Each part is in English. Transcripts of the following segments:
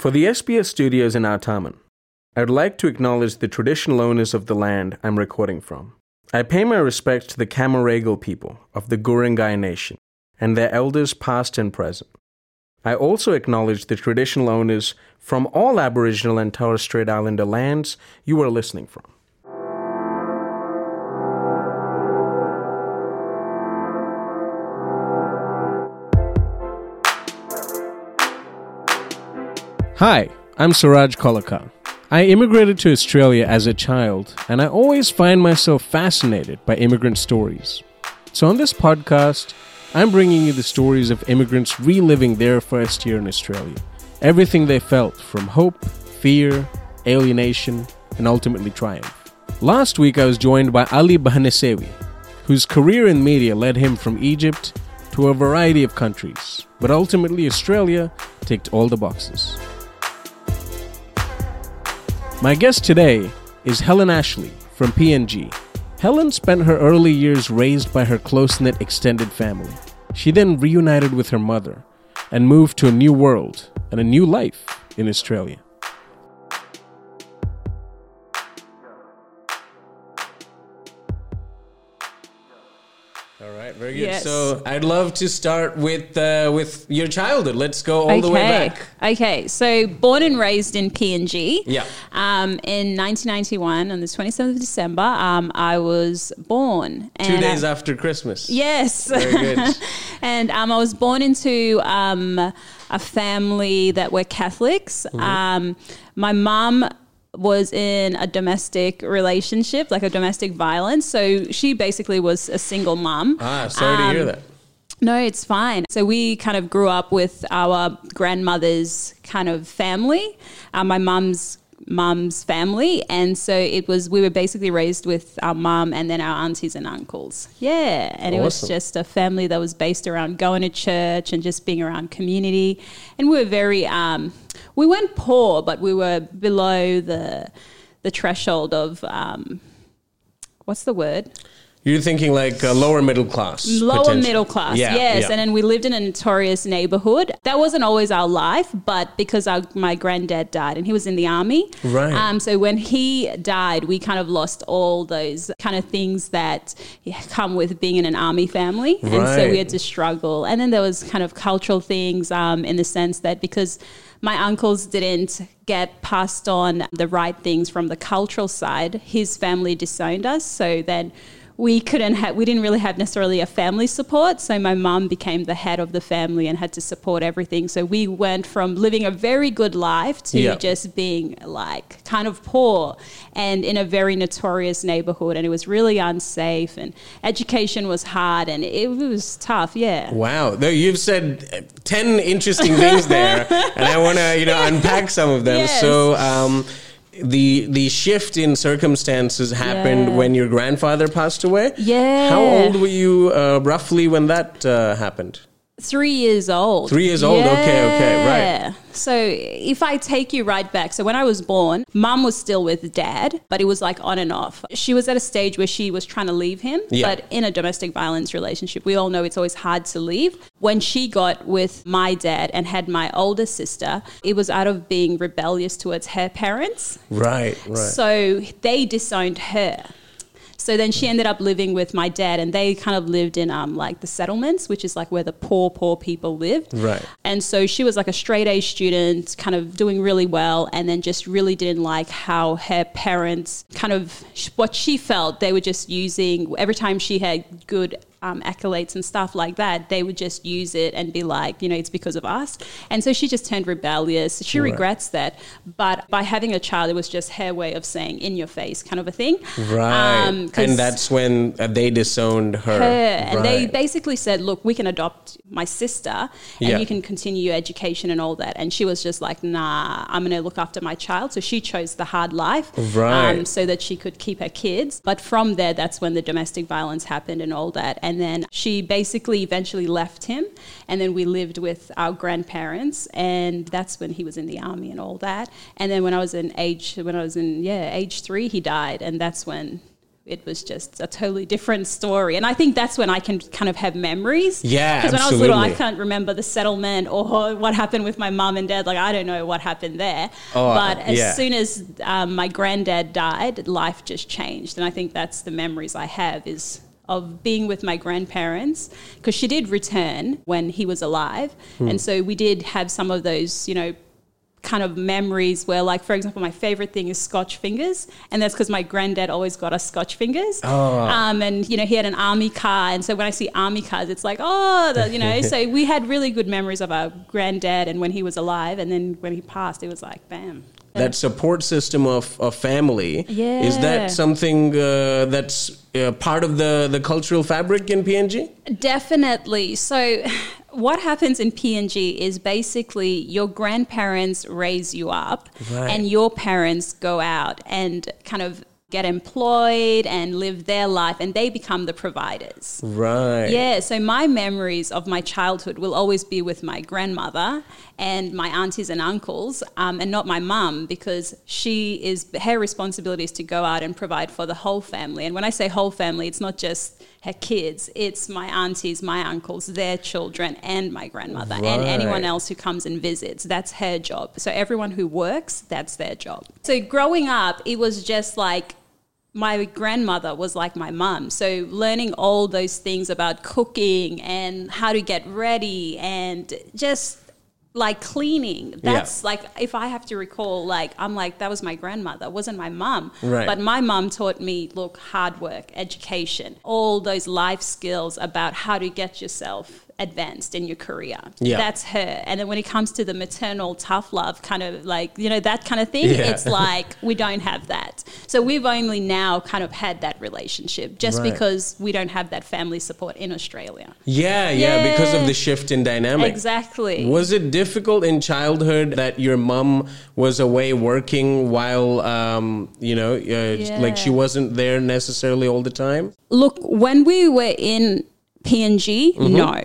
For the SBS studios in Artarmon, I'd like to acknowledge the traditional owners of the land I'm recording from. I pay my respects to the Camaragal people of the Guringai Nation and their elders past and present. I also acknowledge the traditional owners from all Aboriginal and Torres Strait Islander lands you are listening from. Hi, I'm Suraj Kolakar. I immigrated to Australia as a child, and I always find myself fascinated by immigrant stories. So, on this podcast, I'm bringing you the stories of immigrants reliving their first year in Australia. Everything they felt from hope, fear, alienation, and ultimately triumph. Last week, I was joined by Ali Bahanisewi, whose career in media led him from Egypt to a variety of countries, but ultimately, Australia ticked all the boxes. My guest today is Helen Ashley from PNG. Helen spent her early years raised by her close knit extended family. She then reunited with her mother and moved to a new world and a new life in Australia. Very good. Yes. So I'd love to start with uh, with your childhood. Let's go all the way back. Okay, so born and raised in PNG. Yeah. Um, in 1991, on the 27th of December, um, I was born. Two days uh, after Christmas. Yes. Very good. and um, I was born into um, a family that were Catholics. Mm-hmm. Um, my mum was in a domestic relationship, like a domestic violence. So she basically was a single mum. Ah, sorry to hear Um, that. No, it's fine. So we kind of grew up with our grandmother's kind of family, uh, my mum's mum's family, and so it was we were basically raised with our mum and then our aunties and uncles. Yeah, and it was just a family that was based around going to church and just being around community, and we were very um, we weren't poor, but we were below the the threshold of um, what's the word You're thinking like uh, lower middle class. lower middle class Yeah, yes yeah. and then we lived in a notorious neighborhood that wasn't always our life but because our, my granddad died and he was in the army Right. um, so when he died we kind of lost all those kind of things that come with being in an army family and so we had to struggle and then there was kind of cultural things um, in the sense that because my uncles didn't get passed on the right things from the cultural side. His family disowned us so then we couldn't have we didn't really have necessarily a family support so my mum became the head of the family and had to support everything so we went from living a very good life to Yeah. just being like kind of poor and in a very notorious neighborhood and it was really unsafe and education was hard and it was tough yeah Wow, Though you've said uh, ten interesting things there, and I want to you know unpack some of them. Yes. So. Um, the the shift in circumstances happened Yeah. when your grandfather passed away. Yeah. How old were you uh, roughly when that uh, happened? Three years old. Three years old, okay, okay, right. So if I take you right back, so when I was born, mum was still with dad, but it was like on and off. She was at a stage where she was trying to leave him, Yeah. but in a domestic violence relationship, we all know it's always hard to leave. When she got with my dad and had my older sister, it was out of being rebellious towards her parents. Right, right. So they disowned her. So then she ended up living with my dad, and they kind of lived in um, like the settlements, which is like where the poor, poor people lived. Right. And so she was like a straight A student, kind of doing really well, and then just really didn't like how her parents kind of what she felt they were just using every time she had good um, accolades and stuff like that, they would just use it and be like, you know, it's because of us. And so she just turned rebellious. She Right. regrets that. But by having a child, it was just her way of saying in your face kind of a thing. Right. Um, and that's when uh, they disowned her. her. And they basically said, look, we can adopt my sister and Yeah. you can continue your education and all that. And she was just like, nah, I'm going to look after my child. So she chose the hard life um, Right. so that she could keep her kids. But from there, that's when the domestic violence happened and all that. And then she basically eventually left him. And then we lived with our grandparents. And that's when he was in the army and all that. And then when I was in age, when I was in, yeah, age three, he died. And that's when it was just a totally different story. And I think that's when I can kind of have memories. Yeah, Because when I was little, I can't remember the settlement or what happened with my mum and dad. Like, I don't know what happened there. Oh, but as yeah. soon as um, my granddad died, life just changed. And I think that's the memories I have is of being with my grandparents because she did return when he was alive. Hmm. And so we did have some of those, you know, kind of memories where like for example my favorite thing is scotch fingers and that's because my granddad always got us scotch fingers Oh. um, and you know he had an army car and so when i see army cars it's like oh the, you know so we had really good memories of our granddad and when he was alive and then when he passed it was like bam that support system of, of family is that something uh, that's uh, part of the, the cultural fabric in png Definitely. So, what happens in PNG is basically your grandparents raise you up, Right. and your parents go out and kind of get employed and live their life, and they become the providers. right Yeah, so my memories of my childhood will always be with my grandmother and my aunties and uncles, um, and not my mum because she is her responsibility is to go out and provide for the whole family. And when I say whole family, it's not just her kids; it's my aunties, my uncles, their children, and my grandmother, and anyone else who comes and visits. That's her job. So everyone who works, that's their job. So growing up, it was just like my grandmother was like my mum. So learning all those things about cooking and how to get ready and just like cleaning. That's like if I have to recall like I'm like that was my grandmother, it wasn't my mom. Right. But my mom taught me look hard work, education, all those life skills about how to get yourself advanced in your career. Yeah. That's her. And then when it comes to the maternal tough love kind of like, you know, that kind of thing, Yeah. it's like we don't have that. So we've only now kind of had that relationship just Right. because we don't have that family support in Australia. yeah yeah because of the shift in dynamic Exactly. Was it difficult in childhood that your mom was away working while, um, you know, uh, like she wasn't there necessarily all the time? Look, when we were in PNG, no.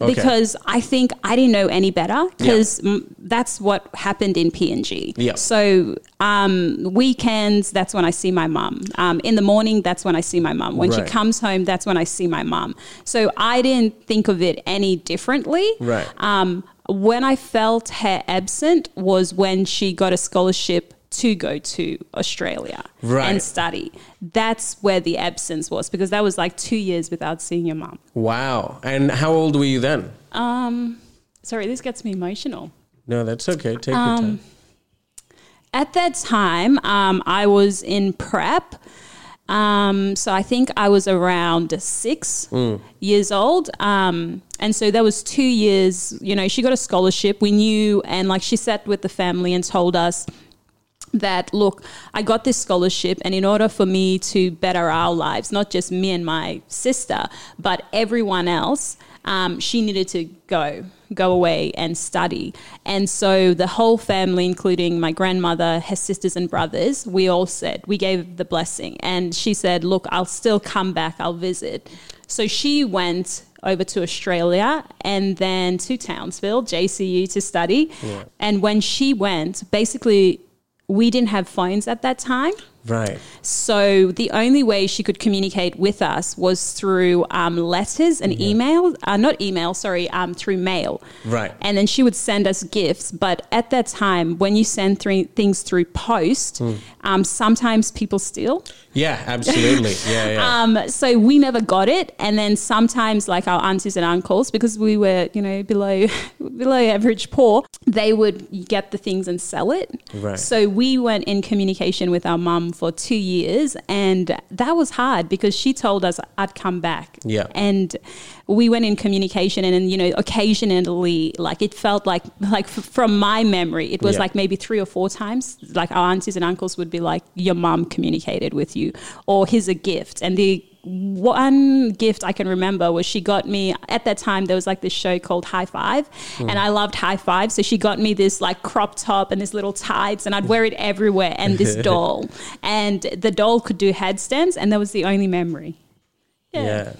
Okay. Because I think I didn't know any better because that's what happened in PNG. Yeah. So um, weekends, that's when I see my mum. Um, in the morning, that's when I see my mum. When Right. she comes home, that's when I see my mum. So I didn't think of it any differently. Right. Um, when I felt her absent was when she got a scholarship to go to Australia Right. and study. That's where the absence was because that was like two years without seeing your mum. Wow. And how old were you then? Um, sorry, this gets me emotional. No, that's okay. Take Um, your time. At that time, um, I was in prep. Um, so I think I was around six years old. Um, and so that was two years, you know, she got a scholarship. We knew, and like she sat with the family and told us that, look, I got this scholarship, and in order for me to better our lives, not just me and my sister, but everyone else, um, she needed to go, go away and study. And so the whole family, including my grandmother, her sisters and brothers, we all said, we gave the blessing. And she said, look, I'll still come back, I'll visit. So she went over to Australia and then to Townsville, JCU, to study. And when she went, basically, we didn't have phones at that time. Right. So the only way she could communicate with us was through um, letters and email, uh, not email, sorry, um, through mail. Right. And then she would send us gifts. But at that time, when you send three things through post, um, sometimes people steal. Yeah, absolutely. Yeah, yeah. Um, so we never got it, and then sometimes, like our aunties and uncles, because we were, you know, below below average poor, they would get the things and sell it. Right. So we weren't in communication with our mum for two years, and that was hard because she told us I'd come back. Yeah. And we went in communication, and, then you know, occasionally, like it felt like, like f- from my memory, it was Yeah. like maybe three or four times. Like our aunties and uncles would be like, "Your mom communicated with you," or "Here's a gift," and the one gift I can remember was she got me at that time there was like this show called Hi-5 Hmm. and I loved Hi-5 so she got me this like crop top and this little tights and I'd wear it everywhere and this doll and the doll could do headstands and that was the only memory Yeah.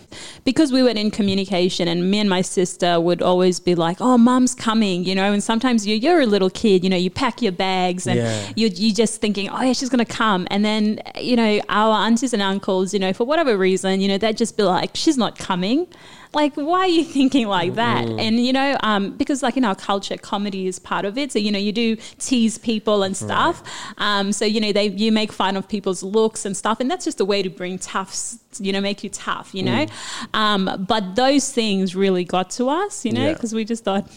because we were in communication and me and my sister would always be like oh mom's coming you know and sometimes you, you're a little kid you know you pack your bags and Yeah. you, you're just thinking oh yeah she's gonna come and then you know our aunties and uncles you know for whatever reason you know they'd just be like she's not coming like why are you thinking like that and you know um, because like in our culture comedy is part of it so you know you do tease people and stuff um, so you know they you make fun of people's looks and stuff and that's just a way to bring tough you know make you tough you know um, but those things really got to us you know Yeah. because we just thought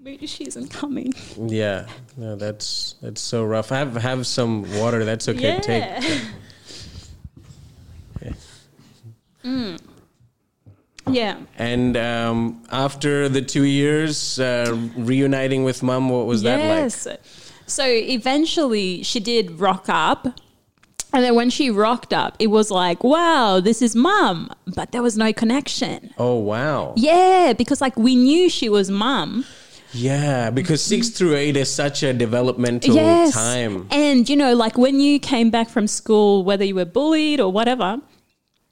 maybe she isn't coming Yeah. No, that's that's so rough. Have have some water. That's okay. Take. yeah Mm. Yeah And um, after the two years uh, reuniting with mom, what was that like? yes. So eventually she did rock up. And then when she rocked up, it was like, wow, this is mum. But there was no connection. Oh wow. Yeah, because like we knew she was mum. Yeah, because six through eight is such a developmental Yes. time. And you know, like when you came back from school, whether you were bullied or whatever,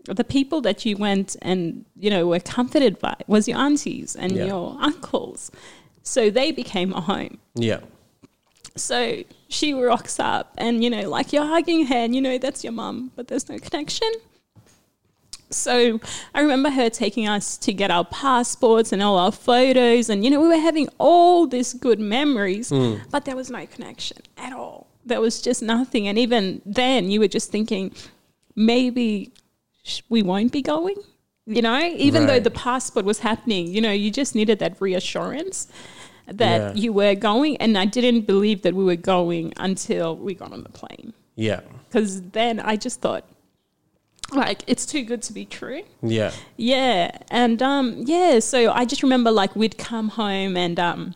the people that you went and, you know, were comforted by was your aunties and Yeah. your uncles. So they became a home. Yeah. So she rocks up and, you know, like you're hugging her and you know that's your mum, but there's no connection. So I remember her taking us to get our passports and all our photos. And, you know, we were having all these good memories, hmm. but there was no connection at all. There was just nothing. And even then, you were just thinking, maybe we won't be going. You know, even though the passport was happening, you know, you just needed that reassurance that Yeah. you were going. And I didn't believe that we were going until we got on the plane. Yeah. Because then I just thought, like, it's too good to be true. Yeah. Yeah. And um, yeah, so I just remember like we'd come home and um,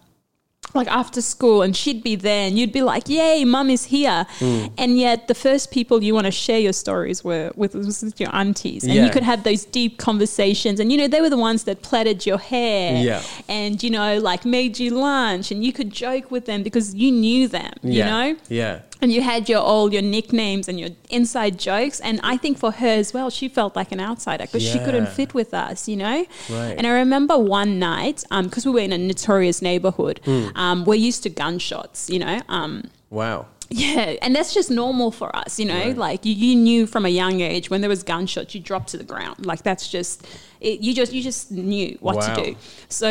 like after school and she'd be there and you'd be like, Yay, mum is here. Hmm. And yet the first people you want to share your stories were with, was with your aunties. And Yeah. you could have those deep conversations. And you know, they were the ones that plaited your hair Yeah. and, you know, like made you lunch and you could joke with them because you knew them, you know? Yeah. And you had your all your nicknames and your inside jokes and i think for her as well she felt like an outsider because she couldn't fit with us you know Right. and i remember one night because we were in a notorious neighborhood Hmm. um, we're used to gunshots you know um, Wow. yeah, and that's just normal for us, you know. Right. Like you, you knew from a young age when there was gunshots, you dropped to the ground. Like that's just it, you just you just knew what Wow. to do. So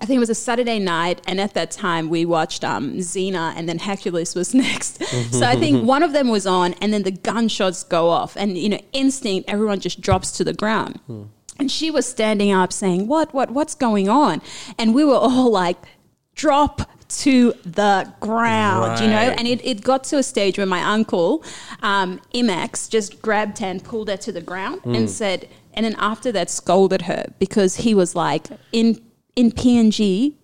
I think it was a Saturday night, and at that time we watched um, Xena, and then Hercules was next. so I think one of them was on, and then the gunshots go off, and you know, instinct, everyone just drops to the ground. And she was standing up saying, "What? What? What's going on?" And we were all like, "Drop." To the ground, you know, and it, it got to a stage where my uncle, um, Imax, just grabbed her and pulled her to the ground Hmm. and said, and then after that scolded her because he was like, in in PNG,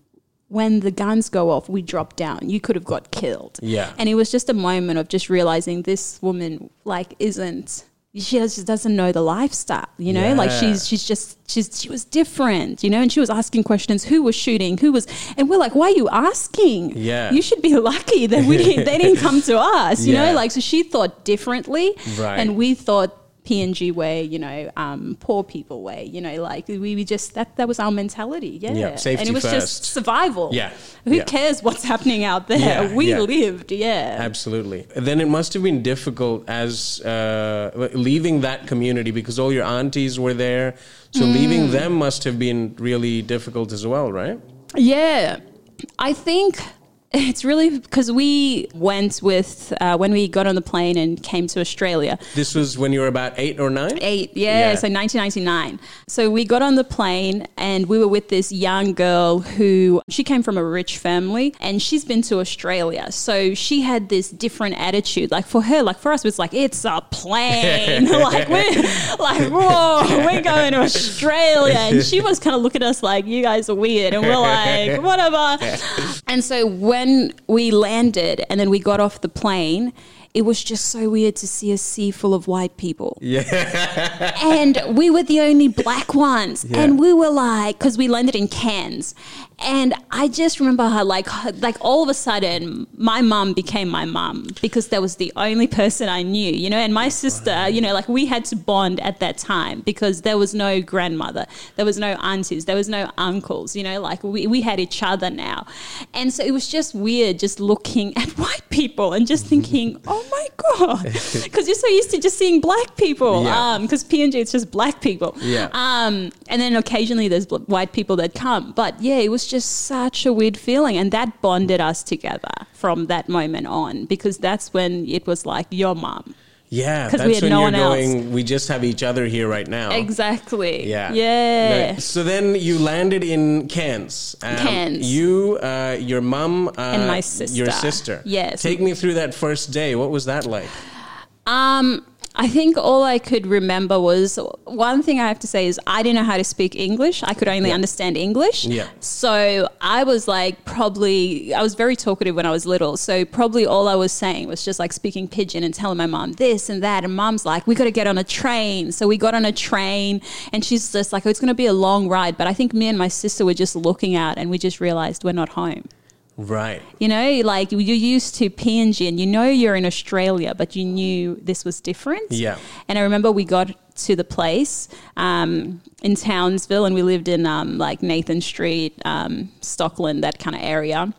when the guns go off, we drop down. You could have got killed. Yeah. And it was just a moment of just realizing this woman like isn't she just doesn't know the lifestyle, you know? Like she's she's just she's she was different, you know, and she was asking questions, who was shooting, who was and we're like, Why are you asking? Yeah. You should be lucky that we didn't they didn't come to us, you Yeah. know? Like so she thought differently. Right. And we thought PNG way, you know, um, poor people way, you know, like we, we just that that was our mentality, yeah. Yeah, safety and it was first. just survival. Yeah, Who yeah. cares what's happening out there? Yeah, we lived, yeah. Absolutely. Then it must have been difficult as uh, leaving that community because all your aunties were there. So Mm. leaving them must have been really difficult as well, right? Yeah, I think it's really because we went with uh, when we got on the plane and came to Australia. This was when you were about eight or nine? Eight, yeah, Yeah. so 1999. So we got on the plane and we were with this young girl who she came from a rich family and she's been to Australia. So she had this different attitude. Like for her, like for us, it was like it's a plane. like we're like whoa, we're going to Australia. And she was kind of looking at us like you guys are weird, and we're like whatever. And so when we landed and then we got off the plane, it was just so weird to see a sea full of white people. Yeah. and we were the only black ones. Yeah. And we were like, because we landed in Cairns. And I just remember how, like, like all of a sudden, my mum became my mum because that was the only person I knew, you know. And my sister, you know, like we had to bond at that time because there was no grandmother, there was no aunties, there was no uncles, you know. Like we we had each other now, and so it was just weird, just looking at white people and just thinking, oh my god, because you're so used to just seeing black people. Yeah. Um, because PNG it's just black people. Yeah. Um, and then occasionally there's white people that come, but yeah, it was just such a weird feeling, and that bonded us together from that moment on because that's when it was like your mom. Yeah, that's we had when no you're one else. going. We just have each other here right now. Exactly. Yeah. Yeah. Right. So then you landed in Cairns. Um, Cairns. You, uh, your mum, uh, And my sister. Your sister. sister. Yes. Take me through that first day. What was that like? Um, I think all I could remember was one thing I have to say is I didn't know how to speak English. I could only Yeah. understand English. Yeah. So I was like, probably, I was very talkative when I was little. So probably all I was saying was just like speaking pidgin and telling my mom this and that. And mom's like, we got to get on a train. So we got on a train and she's just like, oh, it's going to be a long ride. But I think me and my sister were just looking out and we just realized we're not home. Right. You know, like you're used to PNG and you know you're in Australia, but you knew this was different. Yeah. And I remember we got to the place um, in Townsville and we lived in um, like Nathan Street, um, Stockland, that kind of area.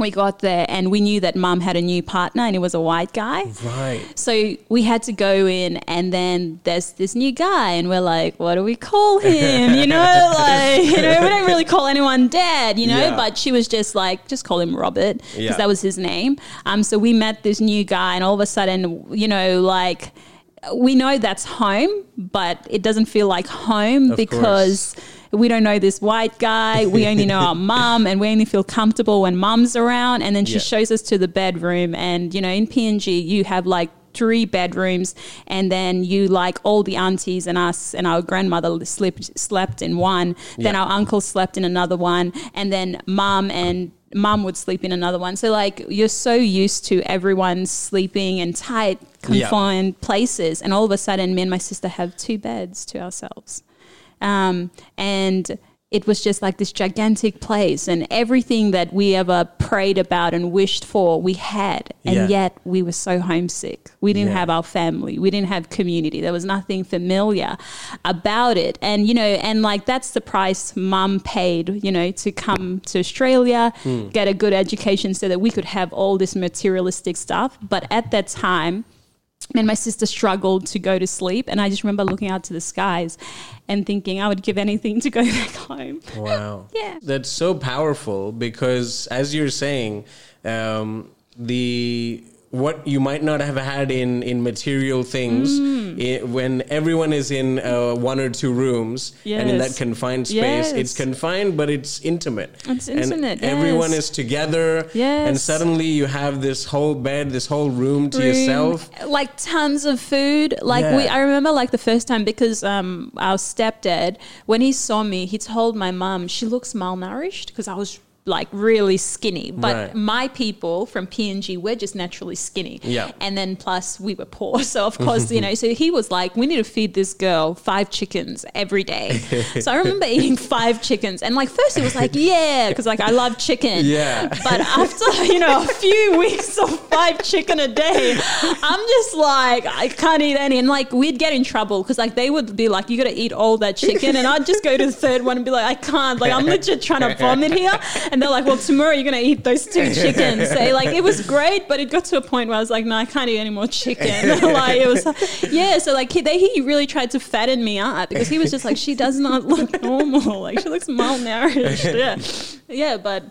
We got there and we knew that mum had a new partner and it was a white guy. Right. So we had to go in, and then there's this new guy, and we're like, what do we call him? You know, like, you know, we don't really call anyone dad, you know, Yeah. but she was just like, just call him Robert, because Yeah. that was his name. Um, so we met this new guy, and all of a sudden, you know, like, we know that's home, but it doesn't feel like home Of because we don't know this white guy. We only know our mum, and we only feel comfortable when mum's around. And then she Yeah. shows us to the bedroom, and you know, in PNG, you have like three bedrooms, and then you like all the aunties and us and our grandmother slept slept in one. Then Yeah. our uncle slept in another one, and then mum and mum would sleep in another one. So like you're so used to everyone sleeping in tight, Yeah. confined places, and all of a sudden, me and my sister have two beds to ourselves um, and it was just like this gigantic place and everything that we ever prayed about and wished for we had. And Yeah. yet we were so homesick. We didn't Yeah. have our family. We didn't have community. There was nothing familiar about it. And you know and like that's the price mum paid you know to come to australia get a good education so that we could have all this materialistic stuff. But at that time and my sister struggled to go to sleep and i just remember looking out to the skies and thinking i would give anything to go back home Wow. Yeah. That's so powerful because, as you're saying, um, the what you might not have had in in material things Mm. i- when everyone is in uh, one or two rooms and in that confined space it's confined but it's intimate It's and intimate, everyone yes. is together yes. and suddenly you have this whole bed this whole room to Room, yourself like tons of food like we i remember like the first time because um our stepdad when he saw me he told my mum she looks malnourished because i was like really skinny. But Right. my people from png we're just naturally skinny. Yeah. and then plus we were poor. So of course you know so he was like we need to feed this girl five chickens every day. So i remember eating five chickens. And like first it was like yeah because like i love chicken. Yeah. but after you know a few weeks of five chicken a day i'm just like i can't eat any. And like we'd get in trouble because like they would be like you gotta eat all that chicken. And i'd just go to the third one and be like i can't. Like i'm literally trying to vomit here. and they're like well tomorrow you're gonna eat those two chickens so like it was great but it got to a point where i was like no i can't eat any more chicken like it was yeah so like he, they, he really tried to fatten me up because he was just like she does not look normal like she looks malnourished yeah yeah but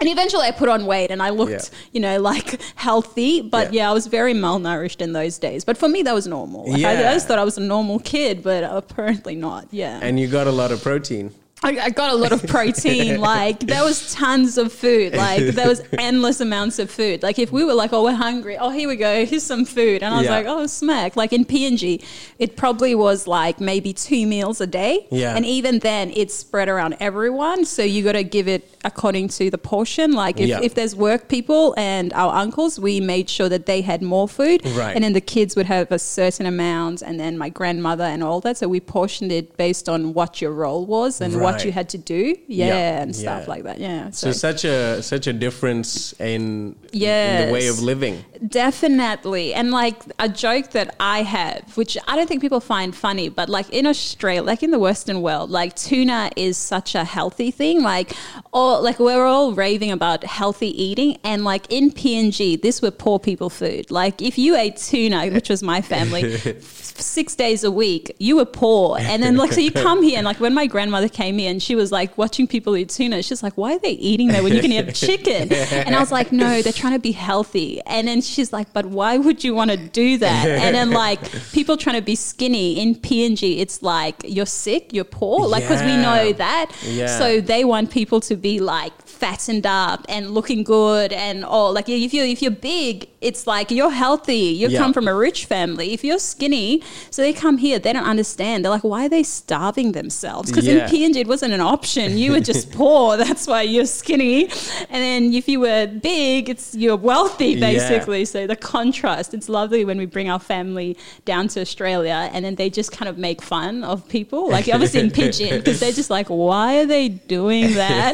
and eventually I put on weight and I looked, Yeah. you know, like healthy. But Yeah. yeah. I was very malnourished in those days. But for me, that was normal. Like, I, Yeah. I just thought I was a normal kid, but apparently not. Yeah. and you got a lot of protein I, I got a lot of protein. like there was tons of food. Like there was endless amounts of food. Like if we were like, oh, we're hungry. Oh, here we go. Here's some food. And I was Yeah. like, oh, smack. Like in PNG, it probably was like maybe two meals a day. Yeah. And even then, it's spread around everyone. So you got to give it according to the portion. Like if, Yeah. if there's work people and our uncles, we made sure that they had more food. Right. And then the kids would have a certain amount, and then my grandmother and all that. So we portioned it based on what your role was and what Right. you had to do. Yeah, Yeah, and stuff yeah. like that. Yeah. So such a such a difference in, in the way of living. Definitely. And like a joke that I have, which I don't think people find funny, but like in Australia, like in the Western world, like tuna is such a healthy thing. Like, all like we're all raving about healthy eating. And like in PNG, this were poor people food. Like if you ate tuna, which was my family, six days a week, you were poor. And then like so you come here and like when my grandmother came here and she was like watching people eat tuna, she's like, Why are they eating that when you can have chicken? And I was like, No, they're trying to be healthy. And then she's like, But why would you want to do that? And then like people trying to be skinny in PNG, it's like you're sick, you're poor. Like because we know that. Yeah. So they want people to be like fattened up and looking good and all like if you if you're big, it's like you're healthy. You Yeah. come from a rich family. If you're skinny, so they come here, they don't understand. They're like, why are they starving themselves? Because Yeah. in PNG, it wasn't an option. You were just poor. That's why you're skinny. And then if you were big, it's you're wealthy, Yeah. basically. So the contrast, it's lovely when we bring our family down to Australia and then they just kind of make fun of people. Like obviously in Pidgin, because they're just like, why are they doing that?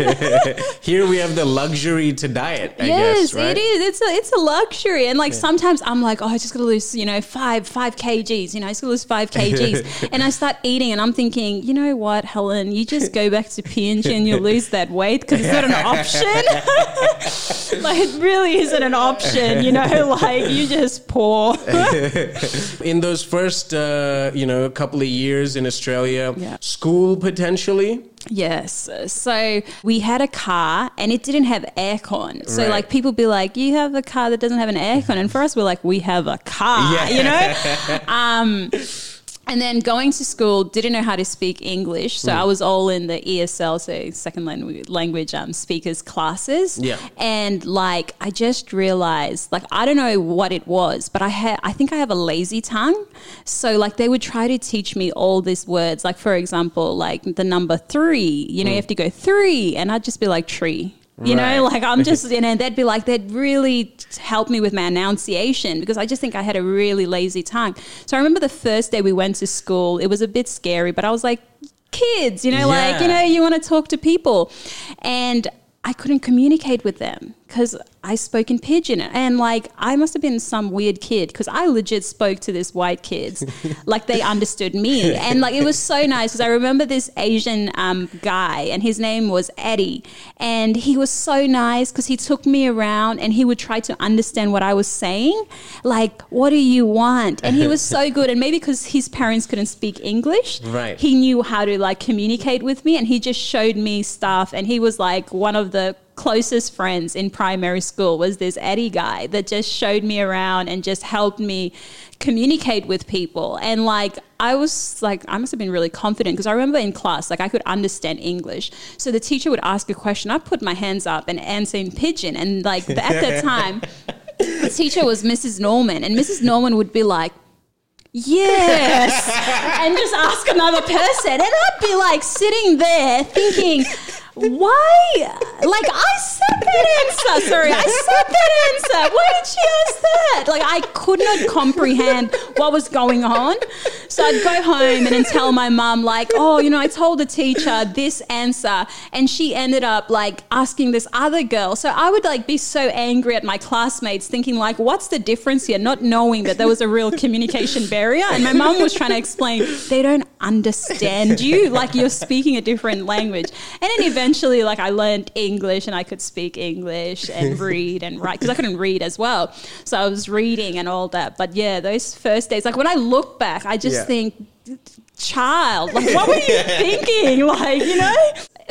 Here we have the luxury to diet. I yes, guess, right? it is. It's a it's a luxury, and like sometimes I'm like, oh, I just gotta lose, you know, five five kgs. You know, I just gotta lose five kgs, and I start eating, and I'm thinking, you know what, Helen, you just go back to PNG and you'll lose that weight because it's not an option. like it really isn't an option. You know, like you just poor. In those first, uh, you know, couple of years in Australia, Yeah. school potentially. Yes. So we had a car and it didn't have aircon. So Right. like people be like, you have a car that doesn't have an aircon. And for us, we're like, we have a car, Yeah. you know? um, and then going to school, didn't know how to speak English. So I was all in the ESL, so second language, language um, speakers classes. Yeah. And like, I just realized, like, I don't know what it was, but I had, I think I have a lazy tongue. So like, they would try to teach me all these words. Like, for example, like the number three, you know, you have to go three. And I'd just be like, tree. You Right. know, like I'm just, you know, they'd be like, they'd really help me with my enunciation because I just think I had a really lazy tongue. So I remember the first day we went to school, it was a bit scary, but I was like, kids, you know, like, you know, you want to talk to people. And I couldn't communicate with them because I spoke in pidgin. And like, I must have been some weird kid because I legit spoke to this white kids like they understood me. And like, it was so nice because I remember this Asian um, guy and his name was Eddie. And he was so nice because he took me around and he would try to understand what I was saying. Like, what do you want? And he was so good. And maybe because his parents couldn't speak English, Right. he knew how to like communicate with me and he just showed me stuff and he was like one of the closest friends in primary school was this Eddie guy that just showed me around and just helped me communicate with people and like I was like I must have been really confident because I remember in class like I could understand English so the teacher would ask a question I'd put my hands up and answer in pidgin and like at that time the teacher was Mrs. Norman and Mrs. Norman would be like yes and just ask another person and i'd be like sitting there thinking why? Like i said that answer. Sorry i said that answer. Why did she ask that? Like i could not comprehend what was going on. So i'd go home and then tell my mum like oh you know i told the teacher this answer and she ended up like asking this other girl. So i would like be so angry at my classmates thinking like what's the difference here? Not knowing that there was a real communication barrier. And my mum was trying to explain they don't understand you. Like you're speaking a different language. And then eventually like i learned english and i could speak english and read and write because i couldn't read as well. So i was reading and all that. But yeah those first days like when i look back i just Yeah. think child like what were you thinking? Like you know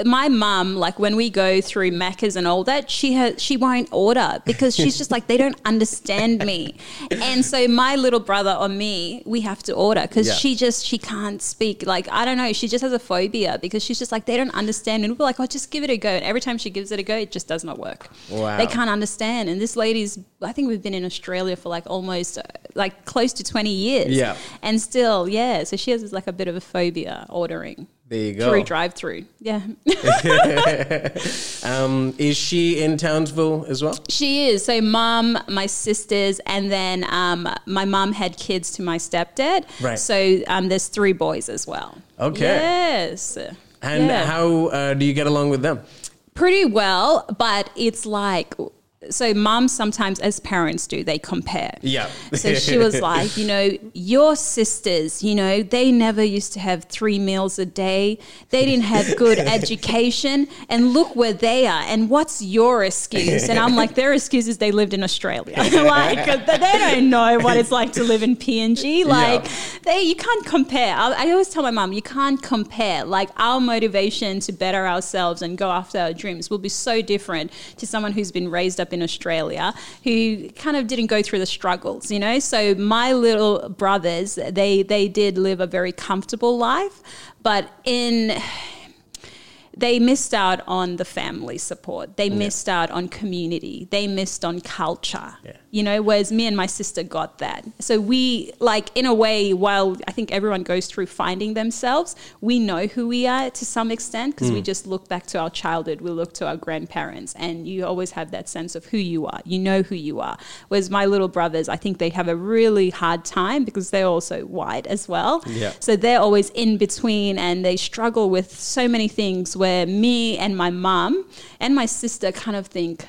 my mum, like when we go through Macca's and all that, she has she won't order because she's just like they don't understand me, and so my little brother or me, we have to order because Yeah. she just she can't speak. Like I don't know, she just has a phobia because she's just like they don't understand, and we're like, oh, just give it a go. And every time she gives it a go, it just does not work. Wow. They can't understand. And this lady's, I think we've been in Australia for like almost uh, like close to twenty years. Yeah. and still, yeah. So she has like a bit of a phobia ordering. There you go. Through drive through. Yeah. Um, is she in Townsville as well? She is. So, mom, my sisters, and then um, my mom had kids to my stepdad. Right. So, um, there's three boys as well. Okay. Yes. And Yeah. how uh, do you get along with them? Pretty well, but it's like, so mums sometimes, as parents do, they compare. Yeah. So she was like, you know, your sisters, you know, they never used to have three meals a day. They didn't have good education. And look where they are. And what's your excuse? And I'm like, their excuse is they lived in Australia. like, they don't know what it's like to live in PNG. Like, they, you can't compare. I, I always tell my mom, you can't compare. Like, our motivation to better ourselves and go after our dreams will be so different to someone who's been raised up in Australia who kind of didn't go through the struggles, you know? So my little brothers, they they did live a very comfortable life, but in they missed out on the family support. They missed out on community. They missed on culture. Yeah. You know, whereas me and my sister got that. So we like in a way, while I think everyone goes through finding themselves, we know who we are to some extent because we mm. just look back to our childhood, we look to our grandparents, and you always have that sense of who you are. You know who you are. Whereas my little brothers, I think they have a really hard time because they're also white as well. Yeah. So they're always in between and they struggle with so many things where me and my mum and my sister kind of think,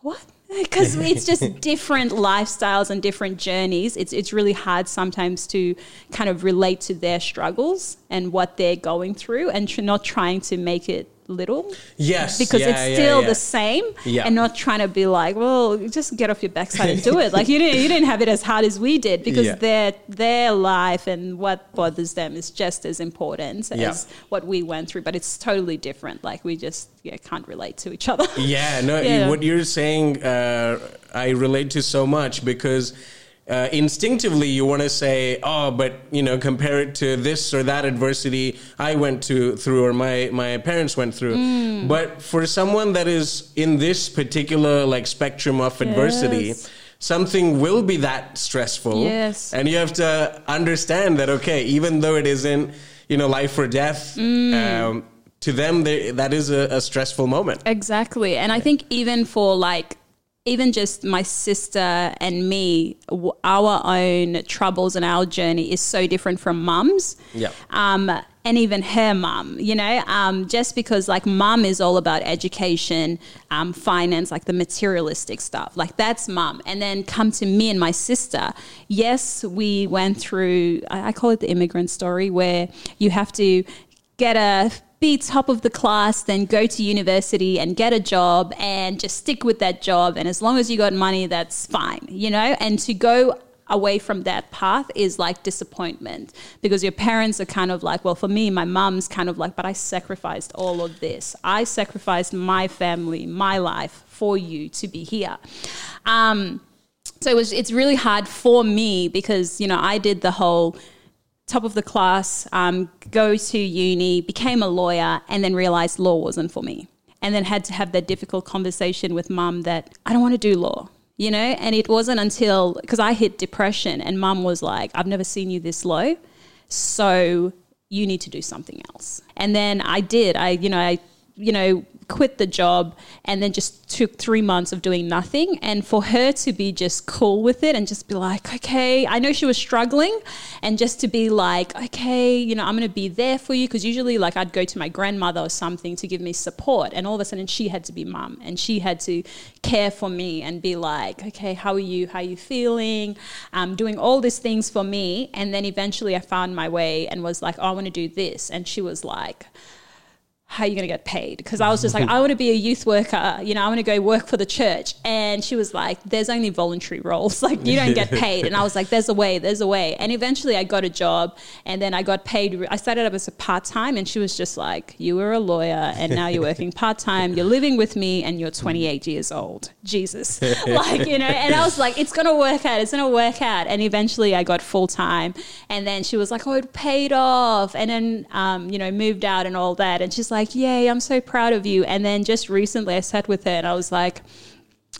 what? Because it's just different lifestyles and different journeys. It's, it's really hard sometimes to kind of relate to their struggles and what they're going through and tr- not trying to make it little. Yes. because yeah, it's still yeah. the same Yeah. and not trying to be like well just get off your backside and do it. Like you didn't you didn't have it as hard as we did because their their life and what bothers them is just as important as what we went through but it's totally different. Like we just yeah can't relate to each other. Yeah, no, what you're saying, uh, I relate to so much because uh, instinctively you want to say, oh, but you know, compare it to this or that adversity I went to through or my my parents went through. Mm. But for someone that is in this particular like spectrum of adversity. Something will be that stressful, Yes. and you have to understand that. Okay, even though it isn't, you know, life or death, Mm. um, to them they, that is a, a stressful moment. Exactly. And I think even for like, even just my sister and me, our own troubles and our journey is so different from mum's. Yeah. Um, and even her mum, you know, um, just because like mum is all about education, um, finance, like the materialistic stuff, like that's mum. And then come to me and my sister. Yes, we went through, I I call it the immigrant story, where you have to get a be top of the class, then go to university and get a job and just stick with that job. And as long as you got money, that's fine, you know? And to go away from that path is like disappointment because your parents are kind of like, well, for me, my mom's kind of like, but I sacrificed all of this. I sacrificed my family, my life for you to be here. Um, so it was, it's really hard for me because, you know, I did the whole top of the class, um, go to uni, became a lawyer, and then realized law wasn't for me. And then had to have that difficult conversation with mum that I don't want to do law, you know? And it wasn't until, because I hit depression, and mum was like, I've never seen you this low. So you need to do something else. And then I did. I, you know, I, you know, quit the job and then just took three months of doing nothing. And for her to be just cool with it and just be like, okay, I know she was struggling, and just to be like, okay, you know, I'm going to be there for you. Because usually, like, I'd go to my grandmother or something to give me support. And all of a sudden, she had to be mum and she had to care for me and be like, okay, how are you? How are you feeling? Um, doing all these things for me. And then eventually, I found my way and was like, oh, I want to do this. And she was like, how are you going to get paid? Because I was just like, I want to be a youth worker. You know, I want to go work for the church. And she was like, there's only voluntary roles. Like, you don't get paid. And I was like, there's a way, there's a way. And eventually I got a job and then I got paid. I started up as a part time. And she was just like, you were a lawyer and now you're working part time. You're living with me and you're 28 years old. Jesus. like, you know, and I was like, it's going to work out. It's going to work out. And eventually I got full time. And then she was like, oh, it paid off. And then, um, you know, moved out and all that. And she's like, like, Yay, I'm so proud of you. And then just recently I sat with her and I was like,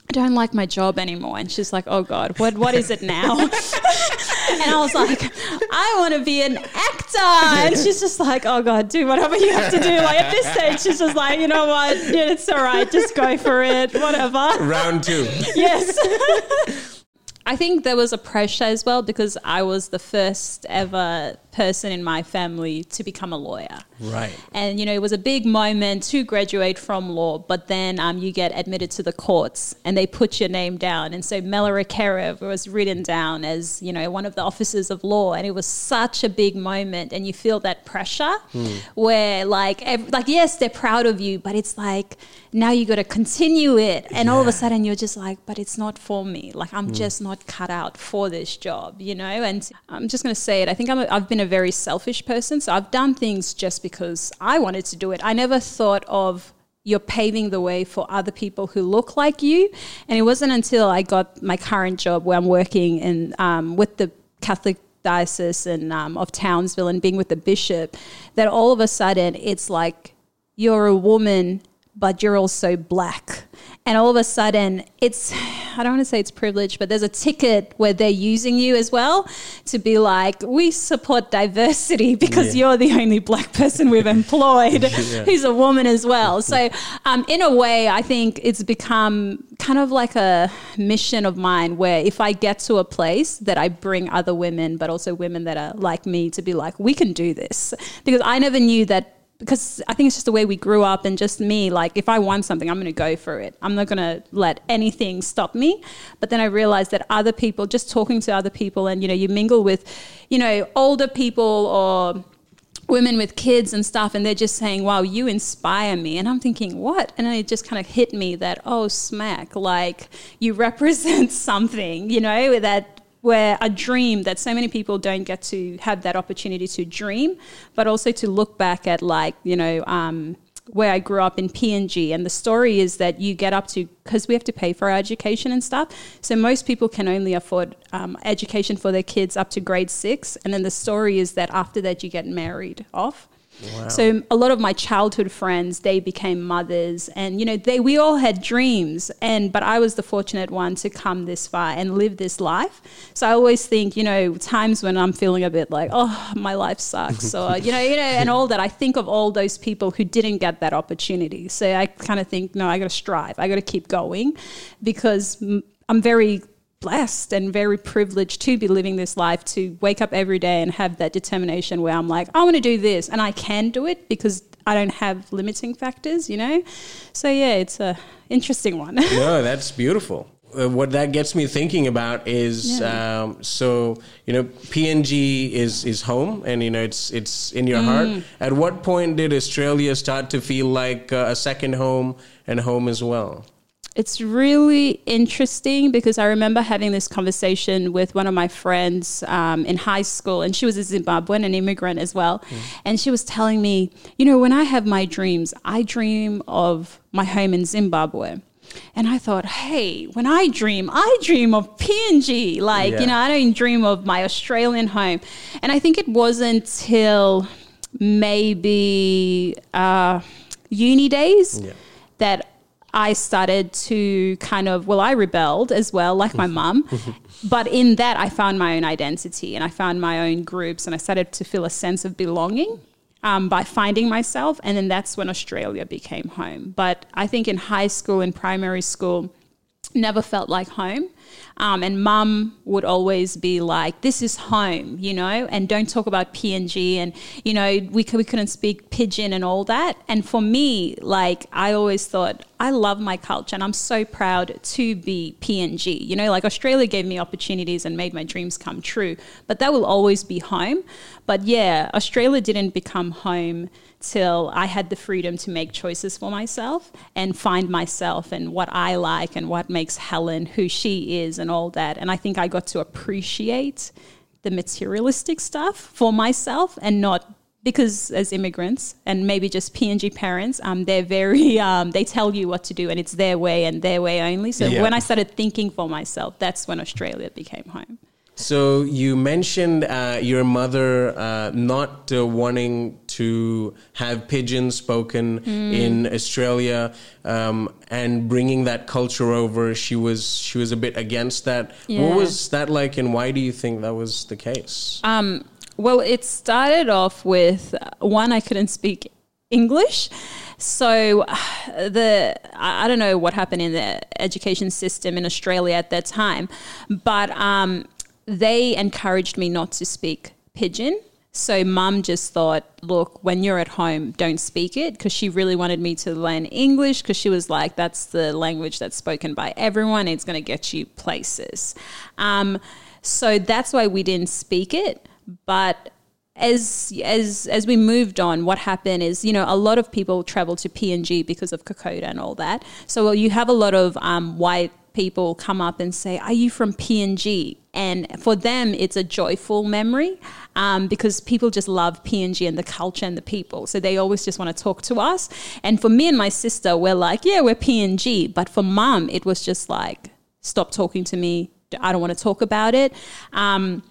I don't like my job anymore. And she's like, Oh God, what what is it now? and I was like, I want to be an actor. And she's just like, Oh God, do whatever you have to do. Like at this stage, she's just like, you know what? Yeah, it's all right. Just go for it. Whatever. Round two. Yes. I think there was a pressure as well because I was the first ever person in my family to become a lawyer. Right. And, you know, it was a big moment to graduate from law, but then um, you get admitted to the courts and they put your name down. And so Mela Kerev was written down as, you know, one of the officers of law. And it was such a big moment. And you feel that pressure mm. where, like, ev- like, yes, they're proud of you, but it's like, now you got to continue it. And yeah. all of a sudden you're just like, but it's not for me. Like, I'm mm. just not cut out for this job, you know? And I'm just going to say it. I think i have been a very selfish person. So I've done things just because I wanted to do it. I never thought of you're paving the way for other people who look like you. And it wasn't until I got my current job where I'm working in um, with the Catholic diocese and um, of Townsville and being with the bishop that all of a sudden it's like you're a woman but you're also black and all of a sudden it's i don't want to say it's privilege but there's a ticket where they're using you as well to be like we support diversity because yeah. you're the only black person we've employed yeah. who's a woman as well so um, in a way i think it's become kind of like a mission of mine where if i get to a place that i bring other women but also women that are like me to be like we can do this because i never knew that because I think it's just the way we grew up and just me. Like, if I want something, I'm going to go for it. I'm not going to let anything stop me. But then I realized that other people, just talking to other people, and you know, you mingle with, you know, older people or women with kids and stuff, and they're just saying, Wow, you inspire me. And I'm thinking, What? And it just kind of hit me that, Oh, smack, like you represent something, you know, that where a dream that so many people don't get to have that opportunity to dream, but also to look back at like, you know, um, where I grew up in PNG. And the story is that you get up to, because we have to pay for our education and stuff. So most people can only afford um, education for their kids up to grade six. And then the story is that after that, you get married off. So a lot of my childhood friends, they became mothers, and you know, they we all had dreams, and but I was the fortunate one to come this far and live this life. So I always think, you know, times when I'm feeling a bit like, oh, my life sucks, or you know, you know, and all that. I think of all those people who didn't get that opportunity. So I kind of think, no, I got to strive. I got to keep going, because I'm very blessed and very privileged to be living this life to wake up every day and have that determination where I'm like, I want to do this and I can do it because I don't have limiting factors, you know? So yeah, it's a interesting one. no, that's beautiful. Uh, what that gets me thinking about is yeah. um, so you know PNG is is home and you know it's it's in your mm. heart. At what point did Australia start to feel like uh, a second home and home as well? It's really interesting because I remember having this conversation with one of my friends um, in high school, and she was a Zimbabwean, an immigrant as well. Mm. And she was telling me, you know, when I have my dreams, I dream of my home in Zimbabwe. And I thought, hey, when I dream, I dream of PNG. Like, yeah. you know, I don't dream of my Australian home. And I think it wasn't till maybe uh, uni days yeah. that I started to kind of, well, I rebelled as well, like my mum. but in that, I found my own identity and I found my own groups and I started to feel a sense of belonging um, by finding myself. And then that's when Australia became home. But I think in high school and primary school, never felt like home. Um, and mum would always be like, this is home, you know, and don't talk about PNG. And, you know, we, we couldn't speak pidgin and all that. And for me, like, I always thought, I love my culture and I'm so proud to be PNG. You know, like Australia gave me opportunities and made my dreams come true, but that will always be home. But yeah, Australia didn't become home till I had the freedom to make choices for myself and find myself and what I like and what makes Helen who she is and all that. And I think I got to appreciate the materialistic stuff for myself and not because as immigrants and maybe just PNG parents, um, they're very um, they tell you what to do and it's their way and their way only. So yeah. when I started thinking for myself, that's when Australia became home. So you mentioned uh, your mother uh, not uh, wanting to have pidgin spoken mm. in Australia um, and bringing that culture over. She was she was a bit against that. Yeah. What was that like, and why do you think that was the case? Um, well, it started off with uh, one I couldn't speak English. So the I don't know what happened in the education system in Australia at that time, but um, they encouraged me not to speak pidgin. So mum just thought, look, when you're at home, don't speak it because she really wanted me to learn English because she was like, that's the language that's spoken by everyone. It's going to get you places. Um, so that's why we didn't speak it. But as as as we moved on, what happened is you know a lot of people travel to PNG because of Kokoda and all that. So you have a lot of um, white people come up and say, "Are you from PNG?" And for them, it's a joyful memory um, because people just love PNG and the culture and the people. So they always just want to talk to us. And for me and my sister, we're like, "Yeah, we're PNG," but for mum, it was just like, "Stop talking to me. I don't want to talk about it." Um,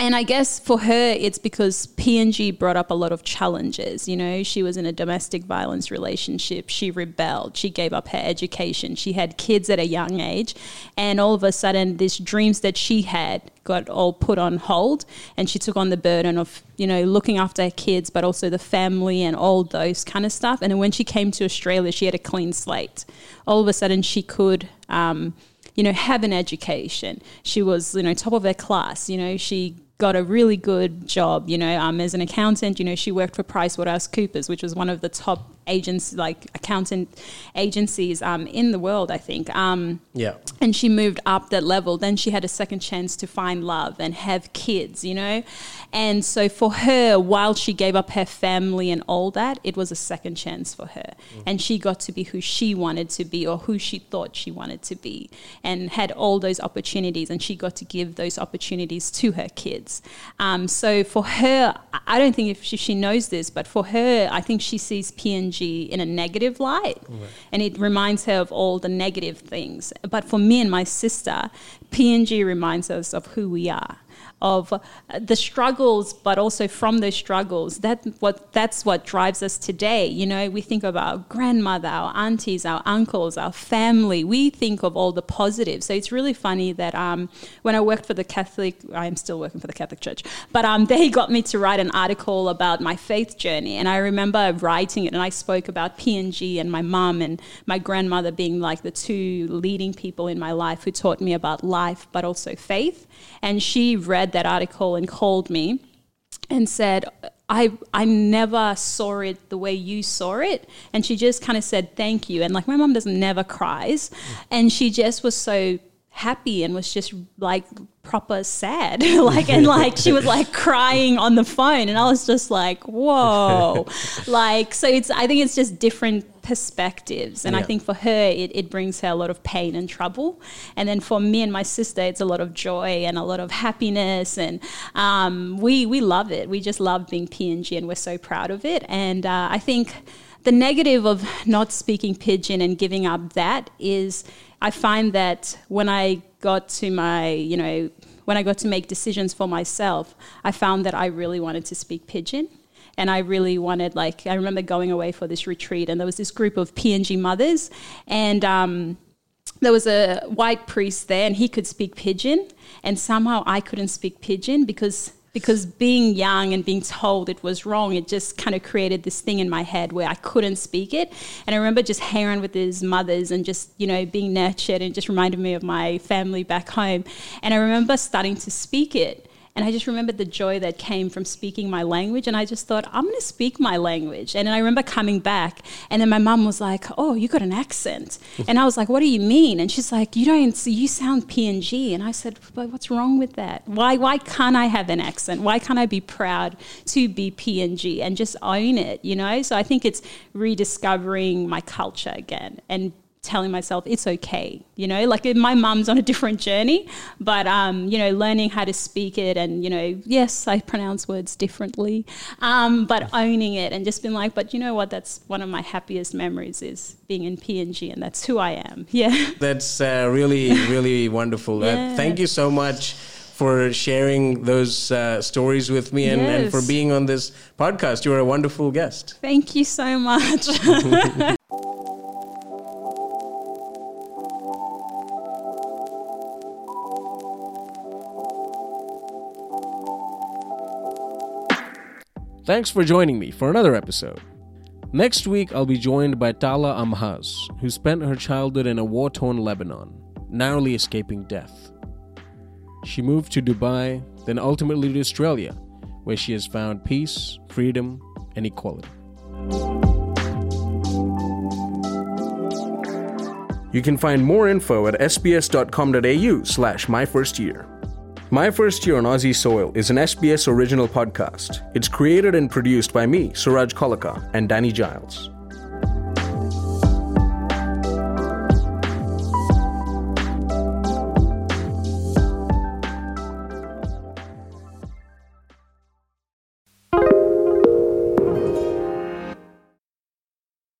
and I guess for her, it's because PNG brought up a lot of challenges. You know, she was in a domestic violence relationship. She rebelled. She gave up her education. She had kids at a young age. And all of a sudden, these dreams that she had got all put on hold. And she took on the burden of, you know, looking after her kids, but also the family and all those kind of stuff. And when she came to Australia, she had a clean slate. All of a sudden, she could. Um, you know, have an education. She was, you know, top of her class. You know, she got a really good job, you know, um, as an accountant. You know, she worked for PricewaterhouseCoopers, which was one of the top agents, like accountant agencies um, in the world, I think. Um, yeah. And she moved up that level. Then she had a second chance to find love and have kids, you know. And so for her, while she gave up her family and all that, it was a second chance for her. Mm-hmm. And she got to be who she wanted to be or who she thought she wanted to be and had all those opportunities. And she got to give those opportunities to her kids. Um, so for her, I don't think if she, she, knows this, but for her, I think she sees PNG in a negative light. Right. And it reminds her of all the negative things. But for me and my sister, PNG reminds us of who we are of the struggles, but also from those struggles, that what that's what drives us today. You know, we think of our grandmother, our aunties, our uncles, our family. We think of all the positives. So it's really funny that um, when I worked for the Catholic, I'm still working for the Catholic Church, but um, they got me to write an article about my faith journey, and I remember writing it, and I spoke about PNG and my mum and my grandmother being like the two leading people in my life who taught me about life, but also faith. And she read that article and called me and said, I I never saw it the way you saw it. And she just kind of said thank you. And like my mom doesn't never cries. And she just was so happy and was just like proper sad. Like and like she was like crying on the phone. And i was just like whoa. Like so it's i think it's just different perspectives. And yeah. i think for her it, it brings her a lot of pain and trouble. And then for me and my sister it's a lot of joy and a lot of happiness. And um, we we love it. We just love being png and we're so proud of it. And uh, i think the negative of not speaking pidgin and giving up that is I find that when I got to my, you know, when I got to make decisions for myself, I found that I really wanted to speak pidgin. And I really wanted, like, I remember going away for this retreat, and there was this group of PNG mothers, and um, there was a white priest there, and he could speak pidgin, and somehow I couldn't speak pidgin because because being young and being told it was wrong, it just kind of created this thing in my head where I couldn't speak it. And I remember just hanging with his mothers and just, you know, being nurtured and just reminded me of my family back home. And I remember starting to speak it. And I just remembered the joy that came from speaking my language. And I just thought, I'm going to speak my language. And then I remember coming back, and then my mum was like, Oh, you got an accent. and I was like, What do you mean? And she's like, You don't, you sound PNG. And I said, But what's wrong with that? Why, why can't I have an accent? Why can't I be proud to be PNG and just own it, you know? So I think it's rediscovering my culture again and telling myself it's okay you know like my mum's on a different journey but um, you know learning how to speak it and you know yes i pronounce words differently um, but owning it and just being like but you know what that's one of my happiest memories is being in png and that's who i am yeah that's uh, really really wonderful yeah. uh, thank you so much for sharing those uh, stories with me and, yes. and for being on this podcast. You're a wonderful guest. Thank you so much. Thanks for joining me for another episode. Next week, I'll be joined by Tala Amhaz, who spent her childhood in a war torn Lebanon, narrowly escaping death. She moved to Dubai, then ultimately to Australia, where she has found peace, freedom, and equality. You can find more info at sbs.com.au slash myfirstyear. My First Year on Aussie Soil is an SBS original podcast. It's created and produced by me, Suraj Kolaka, and Danny Giles.